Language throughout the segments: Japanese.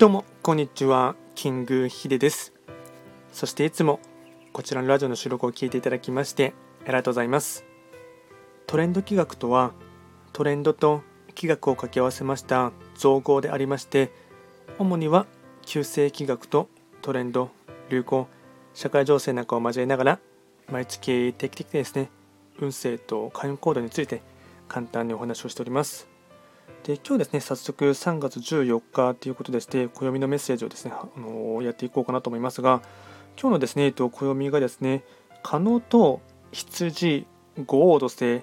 どうもこんにちは。キングヒデです。そしていつもこちらのラジオの収録を聞いていただきましてありがとうございます。トレンド企画とはトレンドと企画を掛け合わせました造語でありまして主には旧世企画とトレンド流行社会情勢なんかを交えながら毎月定期的にですね運勢と開運行動について簡単にお話をしております。で今日ですね早速3月14日ということでして暦のメッセージをですねあのやっていこうかなと思いますが今日のですね、えっと、暦がですね可能と羊五王土星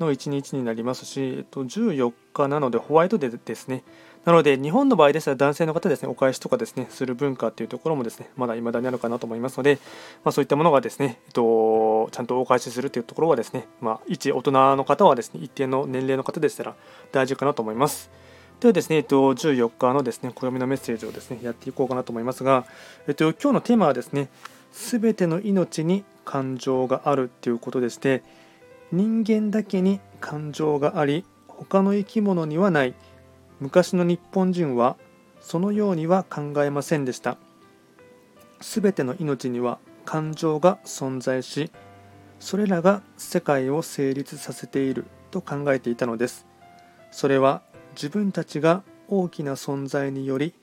の1日になりますし、えっと、14日なのでホワイトデーですね。なので日本の場合ですら男性の方ですねお返しとかですねする文化っていうところもですねまだ未だにあるかなと思いますので、まあ、そういったものがですね、えっと、ちゃんとお返しするっていうところはですね、まあ、一大人の方はですね一定の年齢の方でしたら大事かなと思います。ではですね、えっと、14日のですね暦のメッセージをですねやっていこうかなと思いますが、えっと、今日のテーマはですねすべての命に感情があるっていうことでして人間だけに感情があり他の生き物にはない。昔の日本人はそのようには考えませんでした。すべての命には感情が存在しそれらが世界を成立させていると考えていたのです。それは自分たちが大きな存在により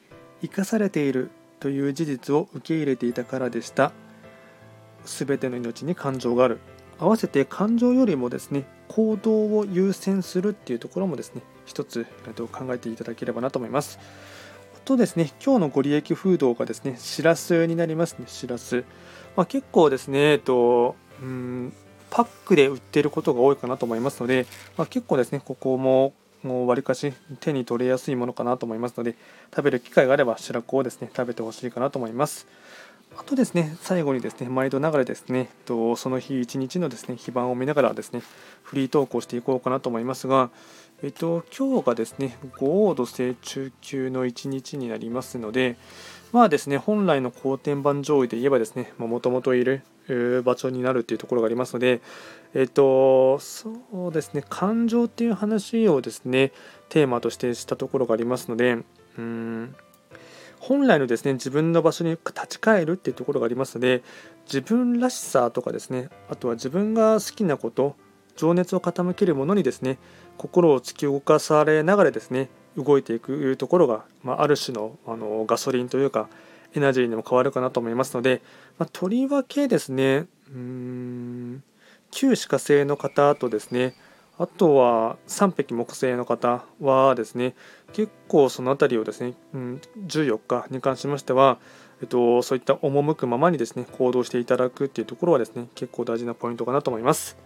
生かされているという事実を受け入れていたからでした。すべての命に感情がある。合わせて感情よりもですね行動を優先するっていうところもですね一つ考えていただければなと思いますあ。とですね、今日のご利益フードがですね、しらすになりますね、しらす。ま、結構ですね、えっと、うんパックで売っていることが多いかなと思いますので、まあ、結構ですね、ここももうわりかし手に取れやすいものかなと思いますので、食べる機会があれば白子をですね、食べてほしいかなと思います。あとですね、最後にですね、毎度ながらですね、とその日一日のですね、非番を見ながらですね、フリートークをしていこうかなと思いますが、えっと、今日がですね、五王土星中級の一日になりますので、まあですね、本来の後天板上位で言えばですね、もともといる場所になるというところがありますので、えっと、そうですね、感情っていう話をですね、テーマとしてしたところがありますので、うん本来のですね自分の場所に立ち返るっていうところがありますので自分らしさとかですねあとは自分が好きなこと情熱を傾けるものにですね心を突き動かされながらですね動いていくところが、まあ、る種のあのガソリンというかエナジーにも変わるかなと思いますので、まあ、とりわけですねうーん旧歯科生の方とですねあとは3匹木星の方はですね結構その辺りをですね、うん、14日に関しましては、えっと、そういった赴くままにですね行動していただくっていうところはですね結構大事なポイントかなと思います。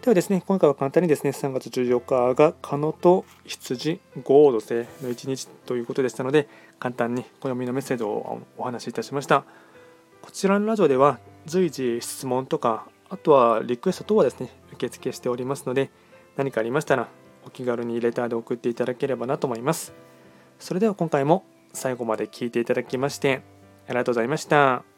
ではですね今回は簡単にですね3月14日がカノと羊五王土星の1日ということでしたので簡単に暦のメッセージをお話しいたしましたこちらのラジオでは随時質問とかあとはリクエスト等はですね受付しておりますので何かありましたらお気軽にレターで送っていただければなと思います。それでは今回も最後まで聴いていただきましてありがとうございました。